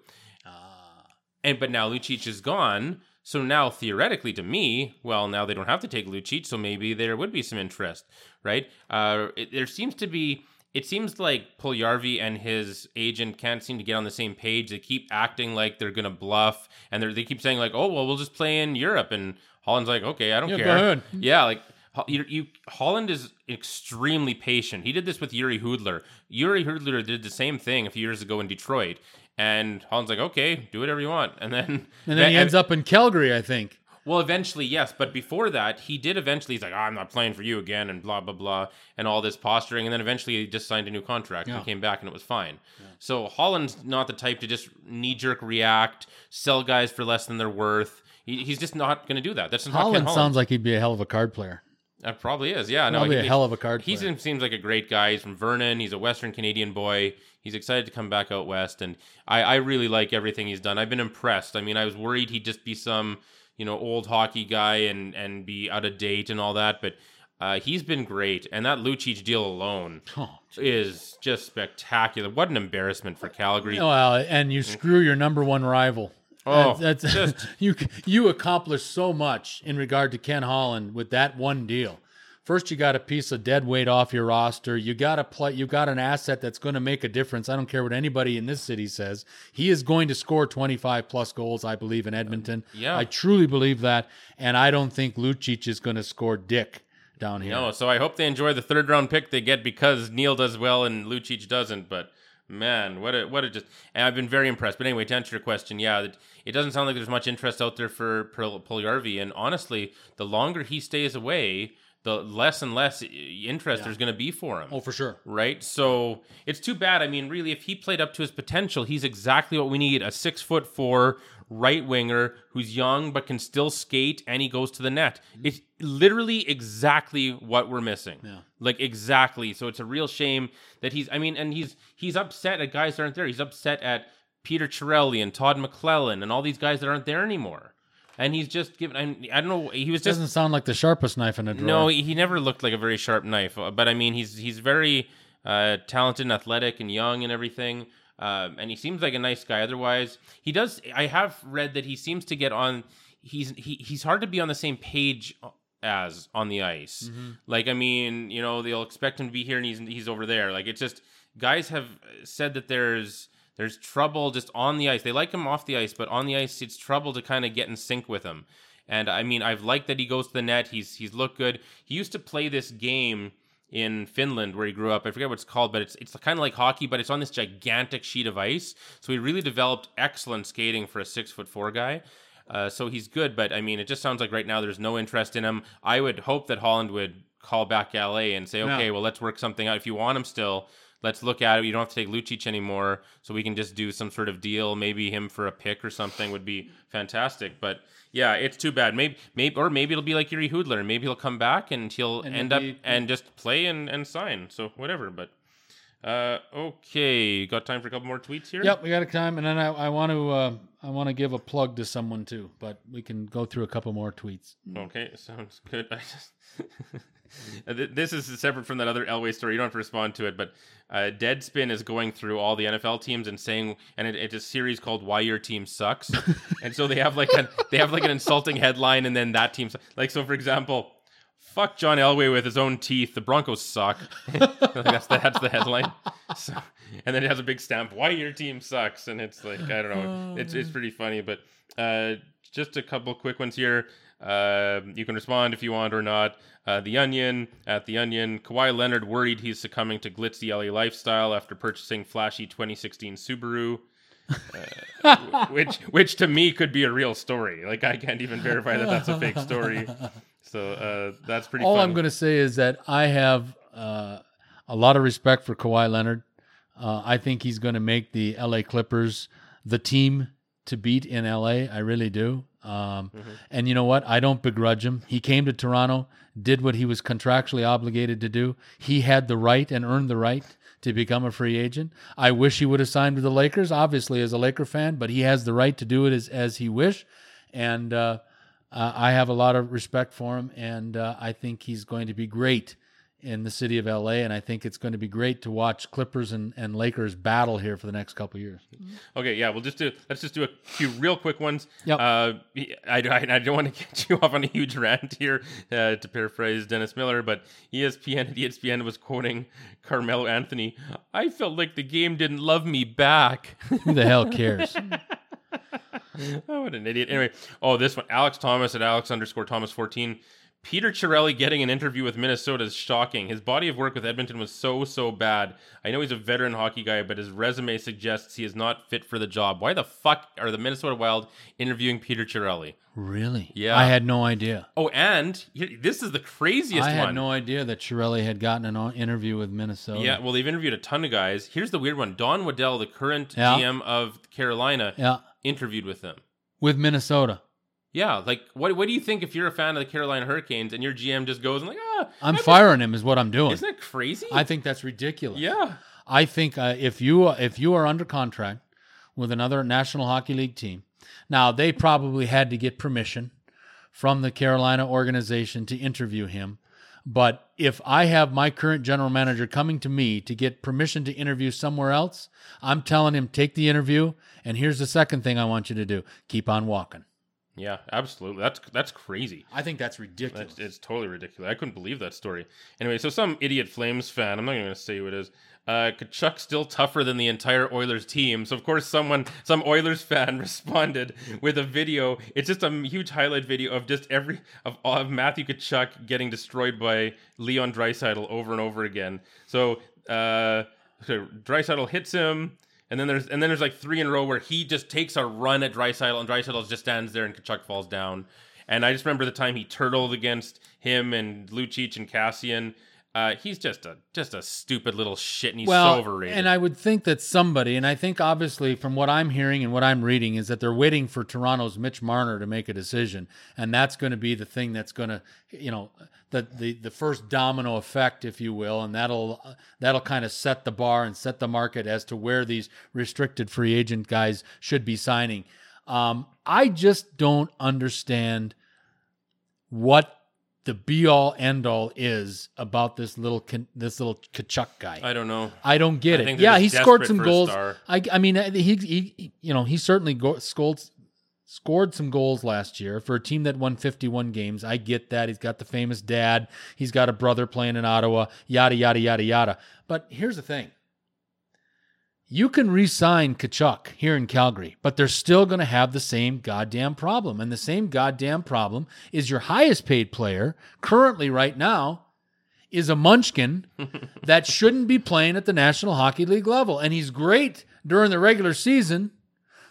And but now Lucic is gone, so now theoretically, to me, well, now they don't have to take Lucic, so maybe there would be some interest, right? Uh, it, there seems to be. It seems like Puljujarvi and his agent can't seem to get on the same page. They keep acting like they're gonna bluff, and they they keep saying like, "Oh, well, we'll just play in Europe." And Holland's like, "Okay, I don't Yeah, go care." ahead. Yeah, like you, you Holland is extremely patient. He did this with Jiri Hudler. Jiri Hudler did the same thing a few years ago in Detroit, and Holland's like, "Okay, do whatever you want." And then And then he ends up in Calgary, I think. well, eventually, yes, but before that, he did eventually. He's like, oh, "I'm not playing for you again," and blah blah blah, and all this posturing, and then eventually he just signed a new contract Yeah. and came back, and it was fine. So Holland's not the type to just knee jerk react, sell guys for less than they're worth. He, he's just not going to do that. That's not Holland Holland. sounds like he'd be a hell of a card player. That probably is. Yeah, no, Probably he- a hell of a card He player. seems like a great guy. He's from Vernon. He's a Western Canadian boy. He's excited to come back out west, and I, I really like everything he's done. I've been impressed. I mean, I was worried he'd just be some you know old hockey guy and and be out of date and all that, but uh, he's been great. And that Lucic deal alone Oh, is just spectacular. What an embarrassment for Calgary. Well, and you screw your number one rival. Oh, That's, that's just- you. You accomplished so much in regard to Ken Holland with that one deal. First, you got a piece of dead weight off your roster. You got a play. You got an asset that's going to make a difference. I don't care what anybody in this city says. He is going to score 25 plus goals. I believe in uh, Edmonton. Yeah. I truly believe that, and I don't think Lucic is going to score dick down here. No, so I hope they enjoy the third round pick they get because Neal does well and Lucic doesn't. But man, what a what a just. And I've been very impressed. But anyway, to answer your question, yeah, it, it doesn't sound like there's much interest out there for Pul- Puljujarvi. And honestly, the longer he stays away, the less and less interest there's going to be for him Oh, for sure. right? So it's too bad. I mean, really, if he played up to his potential, he's exactly what we need a six foot four right winger who's young but can still skate and he goes to the net. Mm-hmm. It's literally exactly what we're missing. Yeah. Like exactly. So it's a real shame that he's I mean, and he's he's upset at guys that aren't there. He's upset at Peter Chiarelli and Todd McLellan and all these guys that aren't there anymore. And he's just given I, I don't know, he was just Doesn't sound like the sharpest knife in a drawer. no, he never looked like a very sharp knife. uh, But I mean, he's he's very uh, talented and athletic and young and everything. Um, and he seems like a nice guy. Otherwise, he does. I have read that he seems to get on. He's he, he's hard to be on the same page as on the ice. Like I mean, you know, they'll expect him to be here and he's he's over there. Like it's just guys have said that there's there's trouble just on the ice. They like him off the ice, but on the ice it's trouble to kind of get in sync with him. And I mean, I've liked that he goes to the net. He's he's looked good. He used to play this game in Finland where he grew up. I forget what it's called, but it's it's kind of like hockey, but it's on this gigantic sheet of ice. So he really developed excellent skating for a six foot four guy. Uh, so he's good, but I mean, it just sounds like right now there's no interest in him. I would hope that Holland would call back LA and say, okay, well, let's work something out. If you want him still, let's look at it. You don't have to take Lucic anymore, so we can just do some sort of deal. Maybe him for a pick or something would be fantastic. But yeah, it's too bad. Maybe, maybe, or maybe it'll be like Jiri and maybe he'll come back and he'll And end up and just play and, and sign. So whatever. But uh, okay, got time for a couple more tweets here. Yep, we got a time, and then I, I want to uh, I want to give a plug to someone too, but we can go through a couple more tweets. Okay, sounds good. I just this is separate from that other Elway story. You don't have to respond to it, but uh, Deadspin is going through all the NFL teams and saying, and it, it's a series called "Why Your Team Sucks," and so they have like an they have like an insulting headline, and then that team like so. For example, "Fuck John Elway with his own teeth." The Broncos suck. that's the, that's the headline. So, and then it has a big stamp. Why your team sucks? And it's like I don't know. It's it's pretty funny, but uh, just a couple quick ones here. Uh, you can respond if you want or not. Uh, the Onion at the Onion. Kawhi Leonard worried he's succumbing to glitzy LA lifestyle after purchasing flashy 2016 Subaru. Uh, which which to me could be a real story. Like I can't even verify that that's a fake story. So uh, that's pretty. All. I'm going to say is that I have uh, a lot of respect for Kawhi Leonard. Uh, I think he's going to make the LA Clippers the team to beat in LA. I really do. Um, And you know what? I don't begrudge him. He came to Toronto, did what he was contractually obligated to do. He had the right and earned the right to become a free agent. I wish he would have signed with the Lakers, obviously as a Laker fan, but he has the right to do it as, as he wish, and uh, uh, I have a lot of respect for him, and uh, I think he's going to be great in the city of LA, and I think it's going to be great to watch Clippers and, and Lakers battle here for the next couple years. Okay, yeah, we'll just do let's just do a few real quick ones. Yep. Uh, I, I, I don't want to get you off on a huge rant here, uh, to paraphrase Dennis Miller, but ESPN ESPN was quoting Carmelo Anthony. I felt like the game didn't love me back. Who the hell cares? oh, what an idiot. Anyway, oh, this one, Alex Thomas at Alex underscore Thomas 14. Peter Chiarelli getting an interview with Minnesota is shocking. His body of work with Edmonton was so, so bad. I know he's a veteran hockey guy, but his resume suggests he is not fit for the job. Why the fuck are the Minnesota Wild interviewing Peter Chiarelli? really? Yeah. I had no idea. Oh, and this is the craziest I had one. no idea that Chiarelli had gotten an uh, interview with Minnesota. yeah, well, they've interviewed a ton of guys. Here's the weird one Don Waddell, the current Yeah. GM of Carolina, Yeah. Interviewed with them. With Minnesota. Yeah, like what? What do you think if you're a fan of the Carolina Hurricanes and your GM just goes and like, ah, I'm firing him, is what I'm doing. Isn't that crazy? I think that's ridiculous. yeah, I think uh, if you if you are under contract with another National Hockey League team, now they probably had to get permission from the Carolina organization to interview him. But if I have my current general manager coming to me to get permission to interview somewhere else, I'm telling him take the interview. And here's the second thing I want you to do: keep on walking. yeah, absolutely. That's that's crazy. I think that's ridiculous. That's, it's totally ridiculous. I couldn't believe that story. Anyway, so some idiot Flames fan, I'm not even going to say who it is. Uh, Tkachuk's still tougher than the entire Oilers team. So of course, someone, some Oilers fan, responded with a video. It's just a huge highlight video of just every of, of Matthew Tkachuk getting destroyed by Leon Draisaitl over and over again. So, uh, so Draisaitl hits him. And then there's and then there's like three in a row where he just takes a run at Draisaitl and Draisaitl just stands there and Tkachuk falls down. And I just remember the time he turtled against him and Lucic and Kassian. Uh, he's just a just a stupid little shit, and he's well, so overrated. and I would think that somebody, and I think obviously from what I'm hearing and what I'm reading, is that they're waiting for Toronto's Mitch Marner to make a decision, and that's going to be the thing that's going to, you know, the the the first domino effect, if you will, and that'll that'll kind of set the bar and set the market as to where these restricted free agent guys should be signing. Um, I just don't understand what the be all end all is about this little this little Tkachuk guy. I don't know. I don't get I it. Yeah, he scored some goals. I, I mean, he, he, he you know, he certainly go, scored scored some goals last year for a team that won 51 games. I get that. He's got the famous dad. He's got a brother playing in Ottawa. Yada yada yada yada. But here's the thing. You can re-sign Tkachuk here in Calgary, but they're still going to have the same goddamn problem. And the same goddamn problem is your highest paid player currently right now is a munchkin that shouldn't be playing at the National Hockey League level. And he's great during the regular season,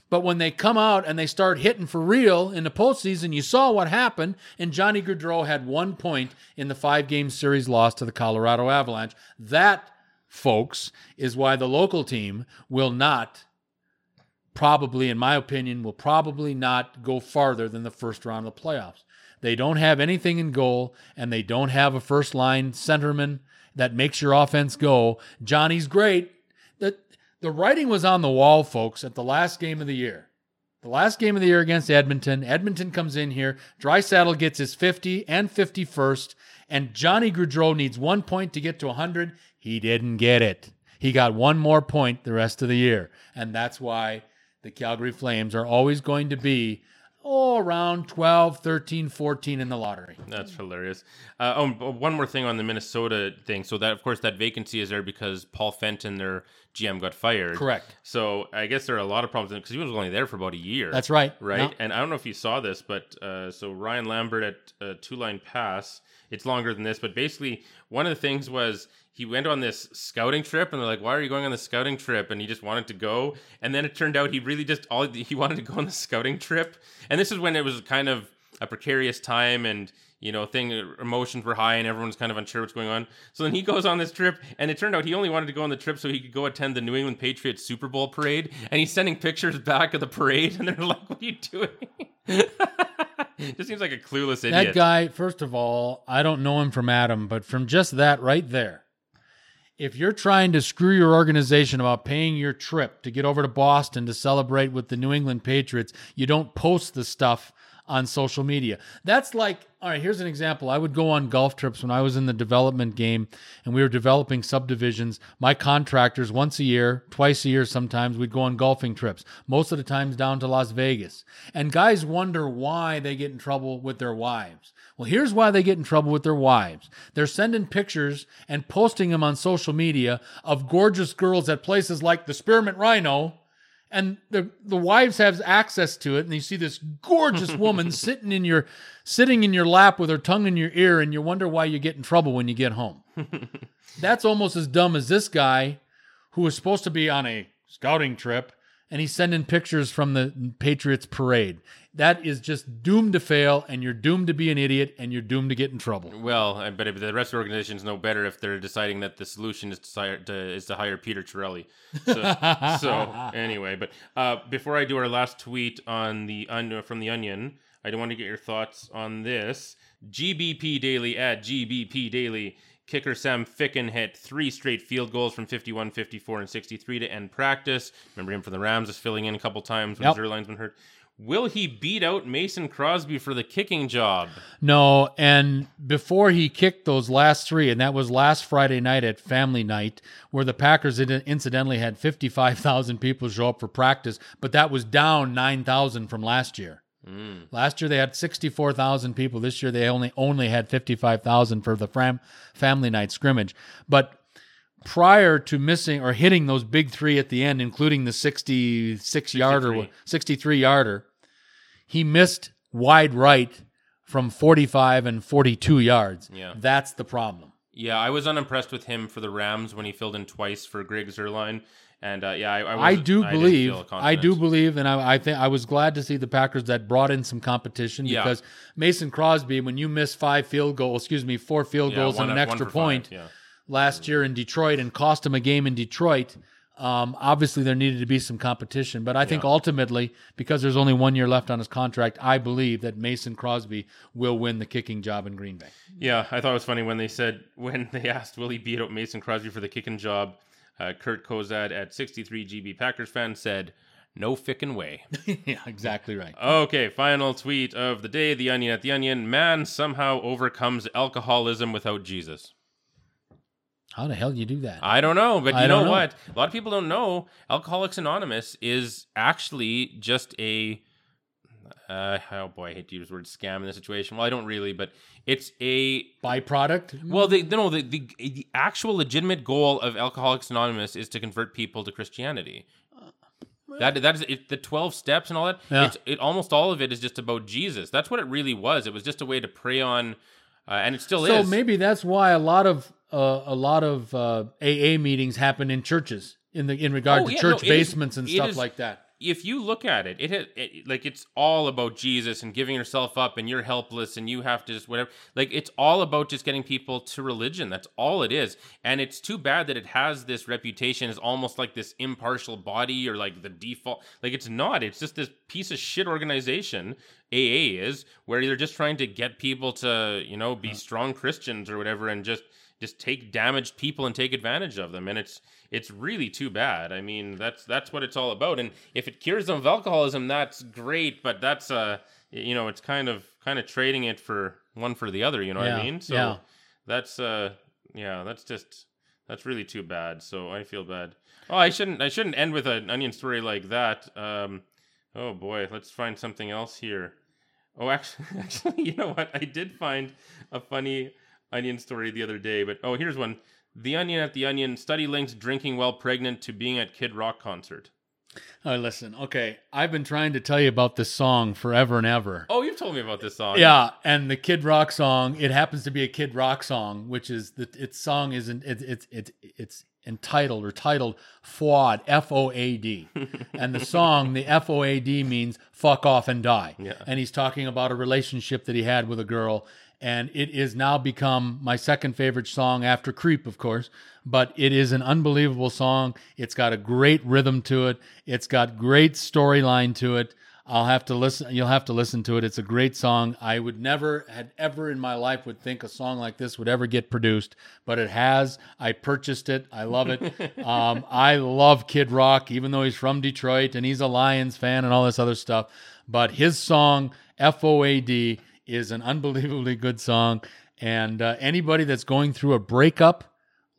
but when they come out and they start hitting for real in the postseason, you saw what happened. And Johnny Gaudreau had one point in the five game series loss to the Colorado Avalanche. That, folks, is why the local team will not, probably, in my opinion, will probably not go farther than the first round of the playoffs. They don't have anything in goal, and they don't have a first line centerman that makes your offense go. Johnny's great. The, the writing was on the wall, folks, at the last game of the year. The last game of the year against Edmonton. Edmonton comes in here. Draisaitl gets his 50 and 51st, and Johnny Gaudreau needs one point to get to 100. He didn't get it. He got one more point the rest of the year. And that's why the Calgary Flames are always going to be oh, around 12, 13, 14 in the lottery. That's hilarious. Uh, oh, one more thing on the Minnesota thing. So that, of course, that vacancy is there because Paul Fenton, their GM, got fired. Correct. So I guess there are a lot of problems because he was only there for about a year. That's right. right? No. And I don't know if you saw this, but uh, so Ryan Lambert at uh, Two Line Pass, it's longer than this, but basically one of the things was he went on this scouting trip, and they're like, "Why are you going on this scouting trip?" And he just wanted to go, and then it turned out he really just all he wanted to go on the scouting trip, and this is when it was kind of a precarious time and. You know, thing emotions were high and everyone's kind of unsure what's going on. So then he goes on this trip, and it turned out he only wanted to go on the trip so he could go attend the New England Patriots Super Bowl parade. And he's sending pictures back of the parade, and they're like, "What are you doing?" Just seems like a clueless idiot. That guy, first of all, I don't know him from Adam, but from just that right there, if you're trying to screw your organization about paying your trip to get over to Boston to celebrate with the New England Patriots, you don't post the stuff on social media. That's like, all right, here's an example. I would go on golf trips when I was in the development game and we were developing subdivisions. My contractors, once a year, twice a year sometimes, we'd go on golfing trips, most of the times down to Las Vegas. And guys wonder why they get in trouble with their wives. Well, here's why they get in trouble with their wives. They're sending pictures and posting them on social media of gorgeous girls at places like the Spearmint Rhino and the the wives have access to it and you see this gorgeous woman sitting in your sitting in your lap with her tongue in your ear and you wonder why you get in trouble when you get home that's almost as dumb as this guy who was supposed to be on a scouting trip and he's sending pictures from the Patriots parade. That is just doomed to fail, and you're doomed to be an idiot, and you're doomed to get in trouble. Well, but if the rest of the organizations know better if they're deciding that the solution is to is to hire Peter Torelli. So, so anyway, but uh, before I do our last tweet on the on, from the Onion, I do want to get your thoughts on this. GBP Daily at GBP Daily. Kicker Sam Ficken hit three straight field goals from 51, 54, and 63 to end practice. Remember him from the Rams is filling in a couple times when Yep. Zuerlein's been hurt. Will he beat out Mason Crosby for the kicking job? No, and before he kicked those last three, and that was last Friday night at Family Night, where the Packers incidentally had 55,000 people show up for practice, but that was down 9,000 from last year. Mm. Last year they had 64,000 people. This year they only only had 55,000 for the fam- Family Night scrimmage. But prior to missing or hitting those big three at the end, including the 66 yarder, 63. 63 yarder, he missed wide right from 45 and 42 yards. Yeah. That's the problem. Yeah, I was unimpressed with him for the Rams when he filled in twice for Greg Zuerlein. And uh, yeah, I, I, I do didn't believe, I do believe, and I, I think I was glad to see the Packers that brought in some competition Yeah. because Mason Crosby, when you miss five field goals, excuse me, four field Yeah, goals and an extra point yeah. last year in Detroit and cost him a game in Detroit. Um, obviously, there needed to be some competition, but I think ultimately, because there's only one year left on his contract, I believe that Mason Crosby will win the kicking job in Green Bay. Yeah, I thought it was funny when they said when they asked will he beat out Mason Crosby for the kicking job. Uh, Kurt Kozad at 63 GB Packers fan said, "No fickin' way." yeah, exactly right. Okay, final tweet of the day. The Onion at the Onion. Man somehow overcomes alcoholism without Jesus. How the hell do you do that? I don't know, but you know, know. what? A lot of people don't know. Alcoholics Anonymous is actually just a. Uh, oh boy, I hate to use the word scam in this situation. Well, I don't really, but it's a Byproduct? Well, they no the, the the actual legitimate goal of Alcoholics Anonymous is to convert people to Christianity. That that is it, the twelve steps and all that. Yeah. It's it almost all of it is just about Jesus. That's what it really was. It was just a way to prey on, uh, and it still so is. So maybe that's why a lot of uh, a lot of uh, AA meetings happen in churches in the in regard Oh, to yeah, church no, it is- basements and stuff is- like that. If you look at it, it, it like it's all about Jesus and giving yourself up, and you're helpless, and you have to just whatever. Like it's all about just getting people to religion. That's all it is. And it's too bad that it has this reputation as almost like this impartial body or like the default. Like it's not. It's just this piece of shit organization. AA is where they're just trying to get people to you know be uh-huh. strong Christians or whatever, and just just take damaged people and take advantage of them and it's it's really too bad. I mean that's that's what it's all about. And if it cures them of alcoholism that's great but that's uh you know it's kind of kind of trading it for one for the other you know what i mean? So yeah. that's uh yeah that's just that's really too bad. So i feel bad. Oh i shouldn't i shouldn't end with an onion story like that. Um oh boy let's find something else here. Oh, actually, actually, you know what? I did find a funny onion story the other day, but oh, here's one. The Onion at the Onion study links drinking while pregnant to being at Kid Rock concert. Oh, listen, okay. I've been trying to tell you about this song forever and ever. Oh, you've told me about this song. Yeah, and the Kid Rock song. It happens to be a Kid Rock song, which is the its song isn't it, it's it's it's entitled or titled "Fwad" F O A D, and the song the F O A D means "fuck off and die." Yeah. and he's talking about a relationship that he had with a girl, and it is now become my second favorite song after "Creep," of course. But it is an unbelievable song. It's got a great rhythm to it. It's got great storyline to it. I'll have to listen. You'll have to listen to it. It's a great song. I would never had ever in my life would think a song like this would ever get produced, but it has. I purchased it. I love it. um, I love Kid Rock, even though he's from Detroit and he's a Lions fan and all this other stuff. But his song "FOAD" is an unbelievably good song. And uh, anybody that's going through a breakup,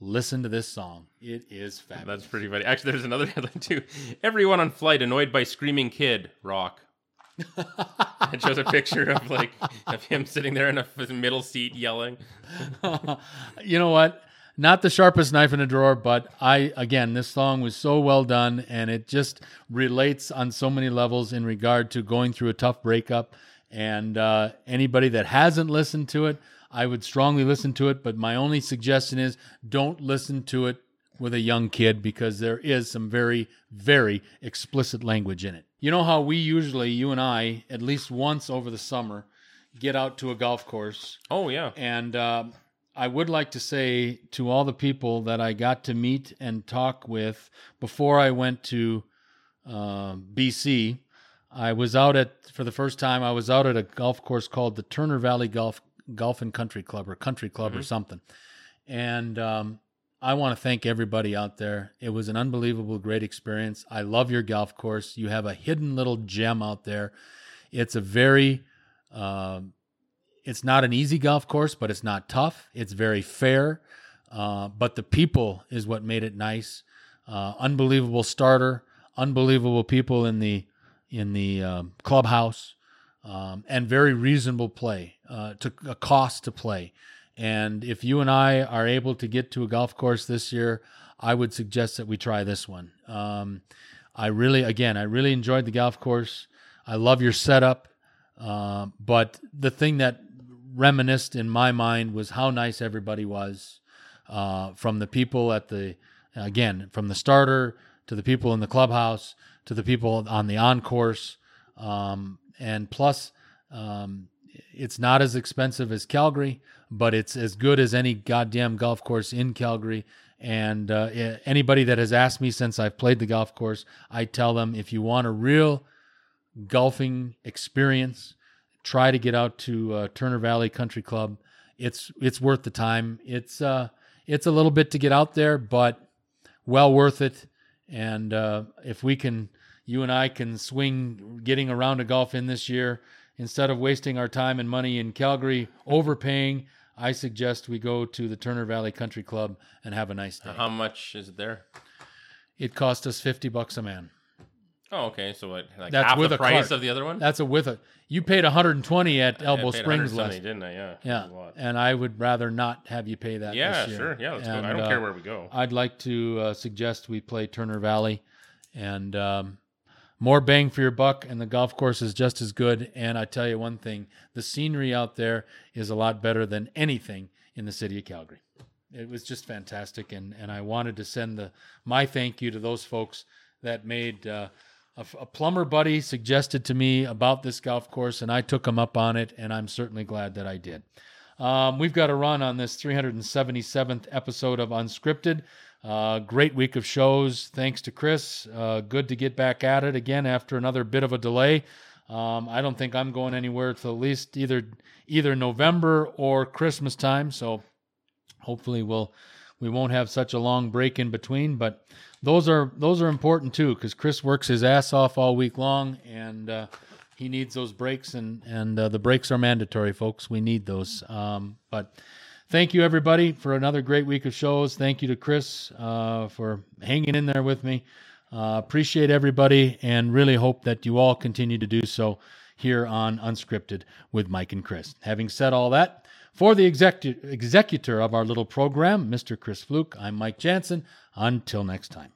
listen to this song. It is fabulous. That's pretty funny. Actually, there's another headline too. Everyone on flight annoyed by screaming kid rock. it shows a picture of like of him sitting there in a middle seat yelling. you know what? Not the sharpest knife in a drawer, but I again, this song was so well done, and it just relates on so many levels in regard to going through a tough breakup. And uh, anybody that hasn't listened to it, I would strongly listen to it. But my only suggestion is don't listen to it with a young kid because there is some very, very explicit language in it. You know how we usually, you and I, at least once over the summer, get out to a golf course. Oh yeah, and uh, I would like to say to all the people that I got to meet and talk with before I went to uh, BC. I was out at for the first time. I was out at a golf course called the Turner Valley Golf Golf and Country Club or Country Club mm-hmm. or something, and um, I want to thank everybody out there. It was an unbelievable, great experience. I love your golf course. You have a hidden little gem out there. It's a very, uh, it's not an easy golf course, but it's not tough. It's very fair. Uh, but the people is what made it nice. Uh, unbelievable starter, unbelievable people in the in the um, clubhouse, um, and very reasonable play uh, to a cost to play. And if you and I are able to get to a golf course this year, I would suggest that we try this one. Um, I really, again, I really enjoyed the golf course. I love your setup. Uh, but the thing that reminisced in my mind was how nice everybody was uh, from the people at the, again, from the starter to the people in the clubhouse to the people on the on course. Um, and plus, um, it's not as expensive as Calgary, but it's as good as any goddamn golf course in Calgary. And uh, anybody that has asked me since I've played the golf course, I tell them if you want a real golfing experience, try to get out to uh, Turner Valley Country Club. It's it's worth the time. It's uh it's a little bit to get out there, but well worth it. And uh, if we can, you and I can swing getting around to golf in this year instead of wasting our time and money in Calgary overpaying, I suggest we go to the Turner Valley Country Club and have a nice day. How much is it there? It cost us fifty bucks a man. Oh, okay. So what? Like That's half with the price cart. of the other one. That's a with it. You paid 120 at Elbow Springs last, didn't I? Yeah. Yeah. And I would rather not have you pay that. Yeah, sure. Yeah, let's and, go. I don't uh, care where we go. I'd like to uh, suggest we play Turner Valley, and um, more bang for your buck, and the golf course is just as good. And I tell you one thing the scenery out there is a lot better than anything in the city of Calgary. It was just fantastic, and, and I wanted to send the my thank you to those folks that made uh, a, a, plumber buddy suggested to me about this golf course, and I took him up on it, and I'm certainly glad that I did. Um, we've got a run on this 377th episode of Unscripted. Uh, great week of shows. Thanks to Chris. Uh, good to get back at it again after another bit of a delay. Um, I don't think I'm going anywhere till at least either either November or Christmas time. So hopefully we'll we won't have such a long break in between. But those are those are important too because Chris works his ass off all week long and uh, he needs those breaks and and uh, the breaks are mandatory, folks. We need those. Um, but thank you everybody for another great week of shows. Thank you to Chris uh, for hanging in there with me. Uh, appreciate everybody and really hope that you all continue to do so here on Unscripted with Mike and Chris. Having said all that, for the execu- executor of our little program, Mr. Chris Fluke, I'm Mike Jansen. Until next time.